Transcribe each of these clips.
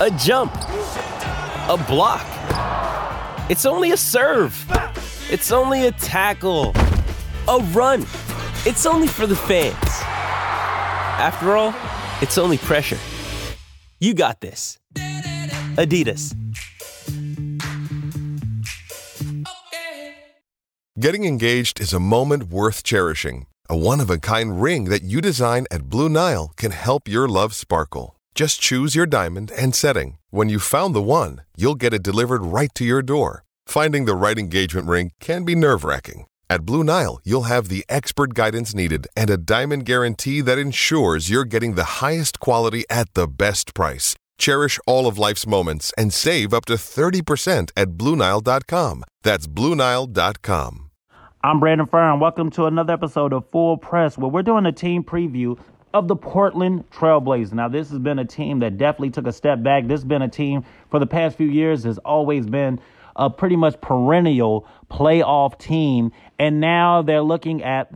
a jump, a block. It's only a serve. It's only a tackle, a run. It's only for the fans. After all, it's only pressure. You got this. Adidas. Getting engaged is a moment worth cherishing. A one of a kind ring that you design at Blue Nile can help your love sparkle. Just choose your diamond and setting. When you've found the one, you'll get it delivered right to your door. Finding the right engagement ring can be nerve wracking. At Blue Nile, you'll have the expert guidance needed and a diamond guarantee that ensures you're getting the highest quality at the best price. Cherish all of life's moments and save up to 30% at BlueNile.com. That's BlueNile.com. I'm Brandon Fern. Welcome to another episode of Full Press, where we're doing a team preview of the Portland Trailblazers. Now, this has been a team that definitely took a step back. This has been a team for the past few years has always been a pretty much perennial playoff team, and now they're looking at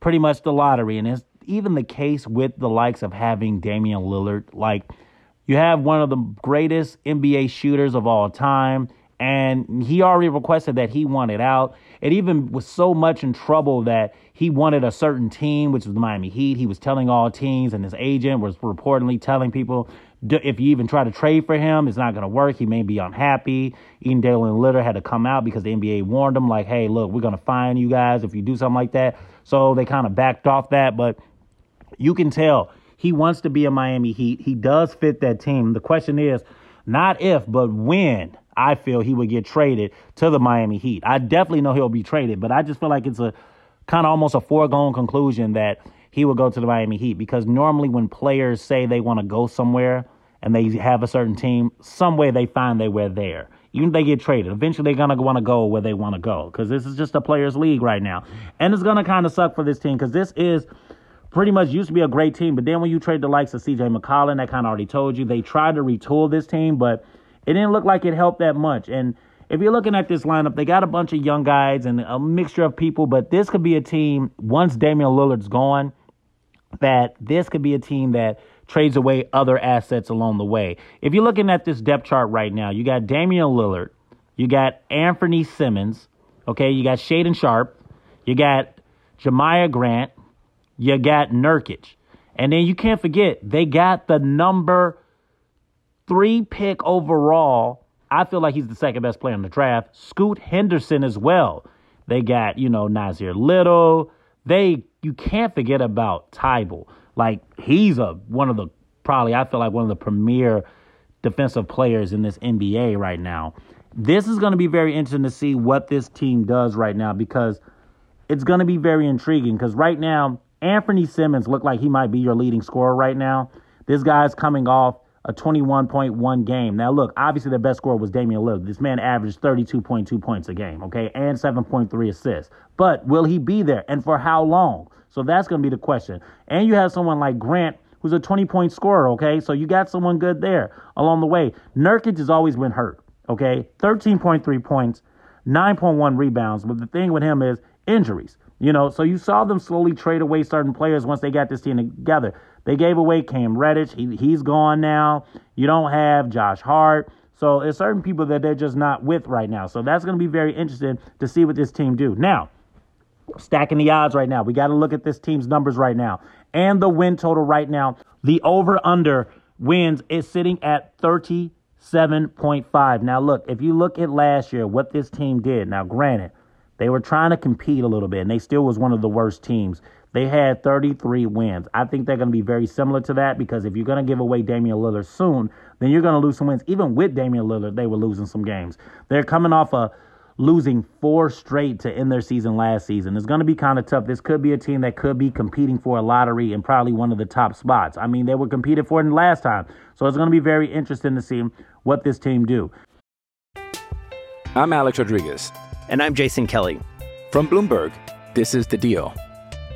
pretty much the lottery. And it's even the case with the likes of having Damian Lillard. Like, you have one of the greatest NBA shooters of all time, and he already requested that he wanted out. It even was so much in trouble that he wanted a certain team, which was the Miami Heat. He was telling all teams, and his agent was reportedly telling people, if you even try to trade for him, it's not going to work. He may be unhappy. Even Damian Lillard had to come out because the NBA warned him, like, hey, look, we're going to fine you guys if you do something like that. So they kind of backed off that, but you can tell he wants to be a Miami Heat. He does fit that team. The question is not if, but when I feel he would get traded to the Miami Heat. I definitely know he'll be traded, but I just feel like it's a kind of almost a foregone conclusion that he will go to the Miami Heat because normally when players say they want to go somewhere and they have a certain team, some way they find they were there. Even if they get traded, eventually they're gonna want to go where they want to go because this is just a players' league right now, and it's gonna kind of suck for this team because this is pretty much used to be a great team, but then when you trade the likes of CJ McCollum, that kind of already told you they tried to retool this team, but it didn't look like it helped that much. And if you're looking at this lineup, they got a bunch of young guys and a mixture of people, but this could be a team once Damian Lillard's gone, that this could be a team that trades away other assets along the way. If you're looking at this depth chart right now, you got Damian Lillard, you got Anthony Simons, okay, you got Shaedon Sharpe, you got Jerami Grant, you got Nurkic. And then you can't forget, they got the number three pick overall. I feel like he's the second best player in the draft. Scoot Henderson as well. They got, you know, Nassir Little. They you can't forget about Thybulle. Like he's a one of the probably I feel like one of the premier defensive players in this NBA right now. This is going to be very interesting to see what this team does right now because it's going to be very intriguing because right now Anthony Simons looked like he might be your leading scorer right now. This guy's coming off a 21.1 game. Now, look, obviously the best scorer was Damian Lillard. This man averaged 32.2 points a game, okay, and 7.3 assists. But will he be there, and for how long? So that's going to be the question. And you have someone like Grant, who's a 20 point scorer, okay? So you got someone good there along the way. Nurkic has always been hurt, okay? 13.3 points, 9.1 rebounds. But the thing with him is injuries, you know? So you saw them slowly trade away certain players once they got this team together. They gave away Cam Reddish. He, he's gone now. You don't have Josh Hart. So there's certain people that they're just not with right now. So that's going to be very interesting to see what this team do. Now, stacking the odds right now. We got to look at this team's numbers right now and the win total right now. The over under wins is sitting at 37.5. Now, look, if you look at last year, what this team did, now, granted, they were trying to compete a little bit and they still was one of the worst teams. They had 33 wins. I think they're going to be very similar to that because if you're going to give away Damian Lillard soon, then you're going to lose some wins. Even with Damian Lillard, they were losing some games. They're coming off a losing four straight to end their season last season. It's going to be kind of tough. This could be a team that could be competing for a lottery and probably one of the top spots. I mean, they were competed for it last time. So it's going to be very interesting to see what this team do. I'm Alex Rodriguez. And I'm Jason Kelly. From Bloomberg, this is The Deal.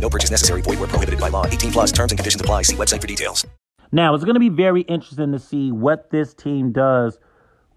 No purchase necessary. Void where prohibited by law. 18 plus terms and conditions apply. See website for details. Now, it's going to be very interesting to see what this team does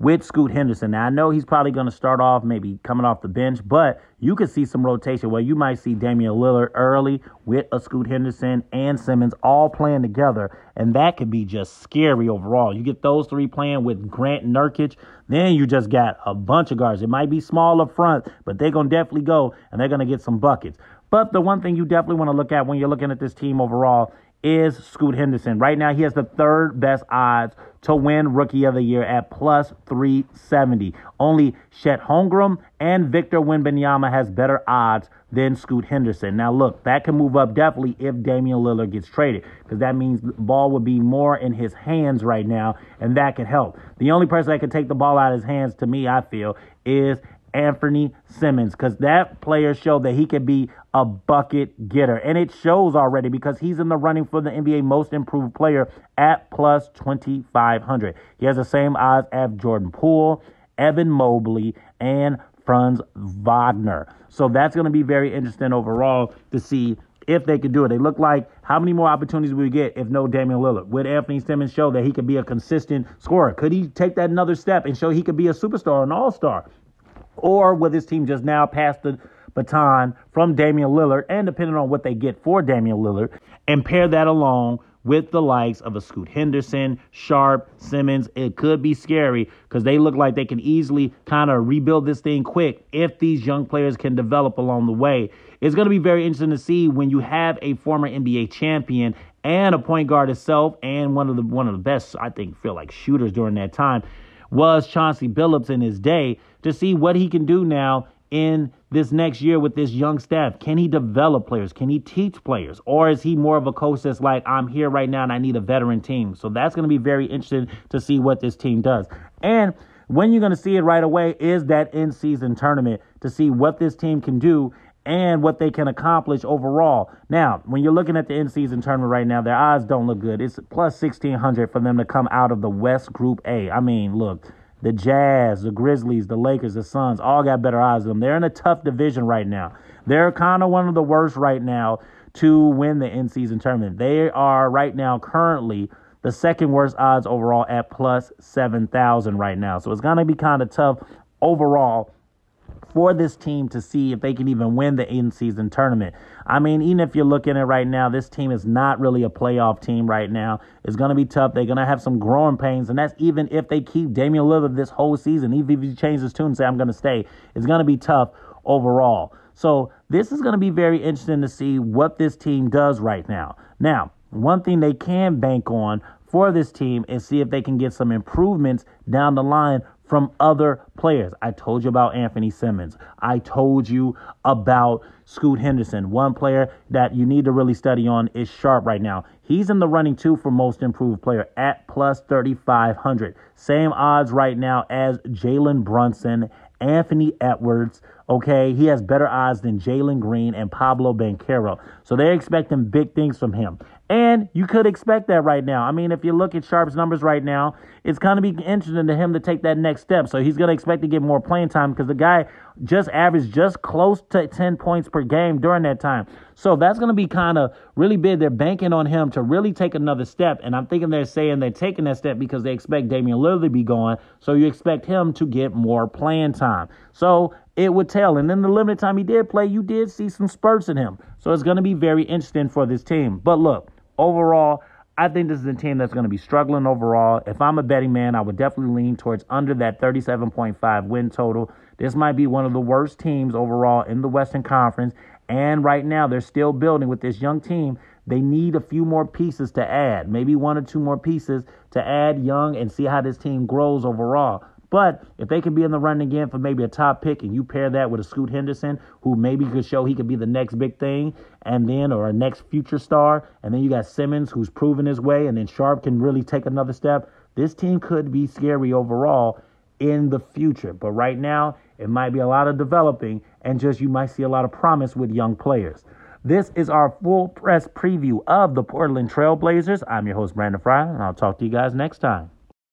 with Scoot Henderson. Now, I know he's probably going to start off maybe coming off the bench, but you could see some rotation where you might see Damian Lillard early with a Scoot Henderson and Simons all playing together, and that could be just scary overall. You get those three playing with Grant Nurkic, then you just got a bunch of guards. It might be small up front, but they're going to definitely go and they're going to get some buckets. But the one thing you definitely want to look at when you're looking at this team overall is Scoot Henderson. Right now, he has the third best odds to win Rookie of the Year at plus 370. Only Chet Holmgren and Victor Wembanyama has better odds than Scoot Henderson. Now, look, that can move up definitely if Damian Lillard gets traded because that means the ball would be more in his hands right now, and that could help. The only person that can take the ball out of his hands, to me, I feel, is Anthony Simons because that player showed that he could be a bucket getter. And it shows already because he's in the running for the NBA most improved player at plus 2,500. He has the same odds as Jordan Poole, Evan Mobley, and Franz Wagner. So that's going to be very interesting overall to see if they could do it. They look like how many more opportunities we get if no Damian Lillard? Would Anthony Simons show that he could be a consistent scorer? Could he take that another step and show he could be a superstar, an all star? Or will this team just now pass the baton from Damian Lillard, and depending on what they get for Damian Lillard, and pair that along with the likes of a Scoot Henderson, Sharpe, Simons. It could be scary because they look like they can easily kind of rebuild this thing quick if these young players can develop along the way. It's going to be very interesting to see when you have a former NBA champion and a point guard itself and one of the one of the best, I think, feel like shooters during that time was Chauncey Billups in his day to see what he can do now in this next year with this young staff? Can he develop players? Can he teach players? Or is he more of a coach that's like, I'm here right now and I need a veteran team? So that's going to be very interesting to see what this team does. And when you're going to see it right away is that in season tournament to see what this team can do and what they can accomplish overall. Now, when you're looking at the in season tournament right now, their odds don't look good. It's plus 1600 for them to come out of the West Group A. I mean, look. The Jazz, the Grizzlies, the Lakers, the Suns all got better odds than them. They're in a tough division right now. They're kind of one of the worst right now to win the in season tournament. They are right now currently the second worst odds overall at plus 7,000 right now. So it's going to be kind of tough overall for this team to see if they can even win the in season tournament. I mean, even if you're looking at right now, this team is not really a playoff team right now. It's going to be tough. They're going to have some growing pains, and that's even if they keep Damian Lillard this whole season. Even if he changes his tune and say, I'm going to stay, it's going to be tough overall. So, this is going to be very interesting to see what this team does right now. Now, one thing they can bank on for this team is see if they can get some improvements down the line from other players. I told you about Anthony Simons. I told you about Scoot Henderson. One player that you need to really study on is Sharpe right now. He's in the running too for most improved player at plus 3,500. Same odds right now as Jalen Brunson, Anthony Edwards. Okay, he has better odds than Jalen Green and Pablo Banchero. So they're expecting big things from him. And you could expect that right now. I mean, if you look at Sharpe's numbers right now, it's going to be interesting to him to take that next step. So he's going to expect to get more playing time because the guy just averaged just close to 10 points per game during that time. So that's going to be kind of really big. They're banking on him to really take another step. And I'm thinking they're saying they're taking that step because they expect Damian Lillard to be gone. So you expect him to get more playing time. So it would tell. And in the limited time he did play, you did see some spurts in him. So it's going to be very interesting for this team. But look, overall, I think this is a team that's going to be struggling overall. If I'm a betting man, I would definitely lean towards under that 37.5 win total. This might be one of the worst teams overall in the Western Conference. And right now, they're still building with this young team. They need a few more pieces to add, maybe one or two more pieces to add young and see how this team grows overall. But if they can be in the run again for maybe a top pick and you pair that with a Scoot Henderson, who maybe could show he could be the next big thing, and then or a next future star, and then you got Simons who's proven his way, and then Sharpe can really take another step, this team could be scary overall in the future. But right now, it might be a lot of developing and just you might see a lot of promise with young players. This is our full press preview of the Portland Trailblazers. I'm your host, Brandon Fry, and I'll talk to you guys next time.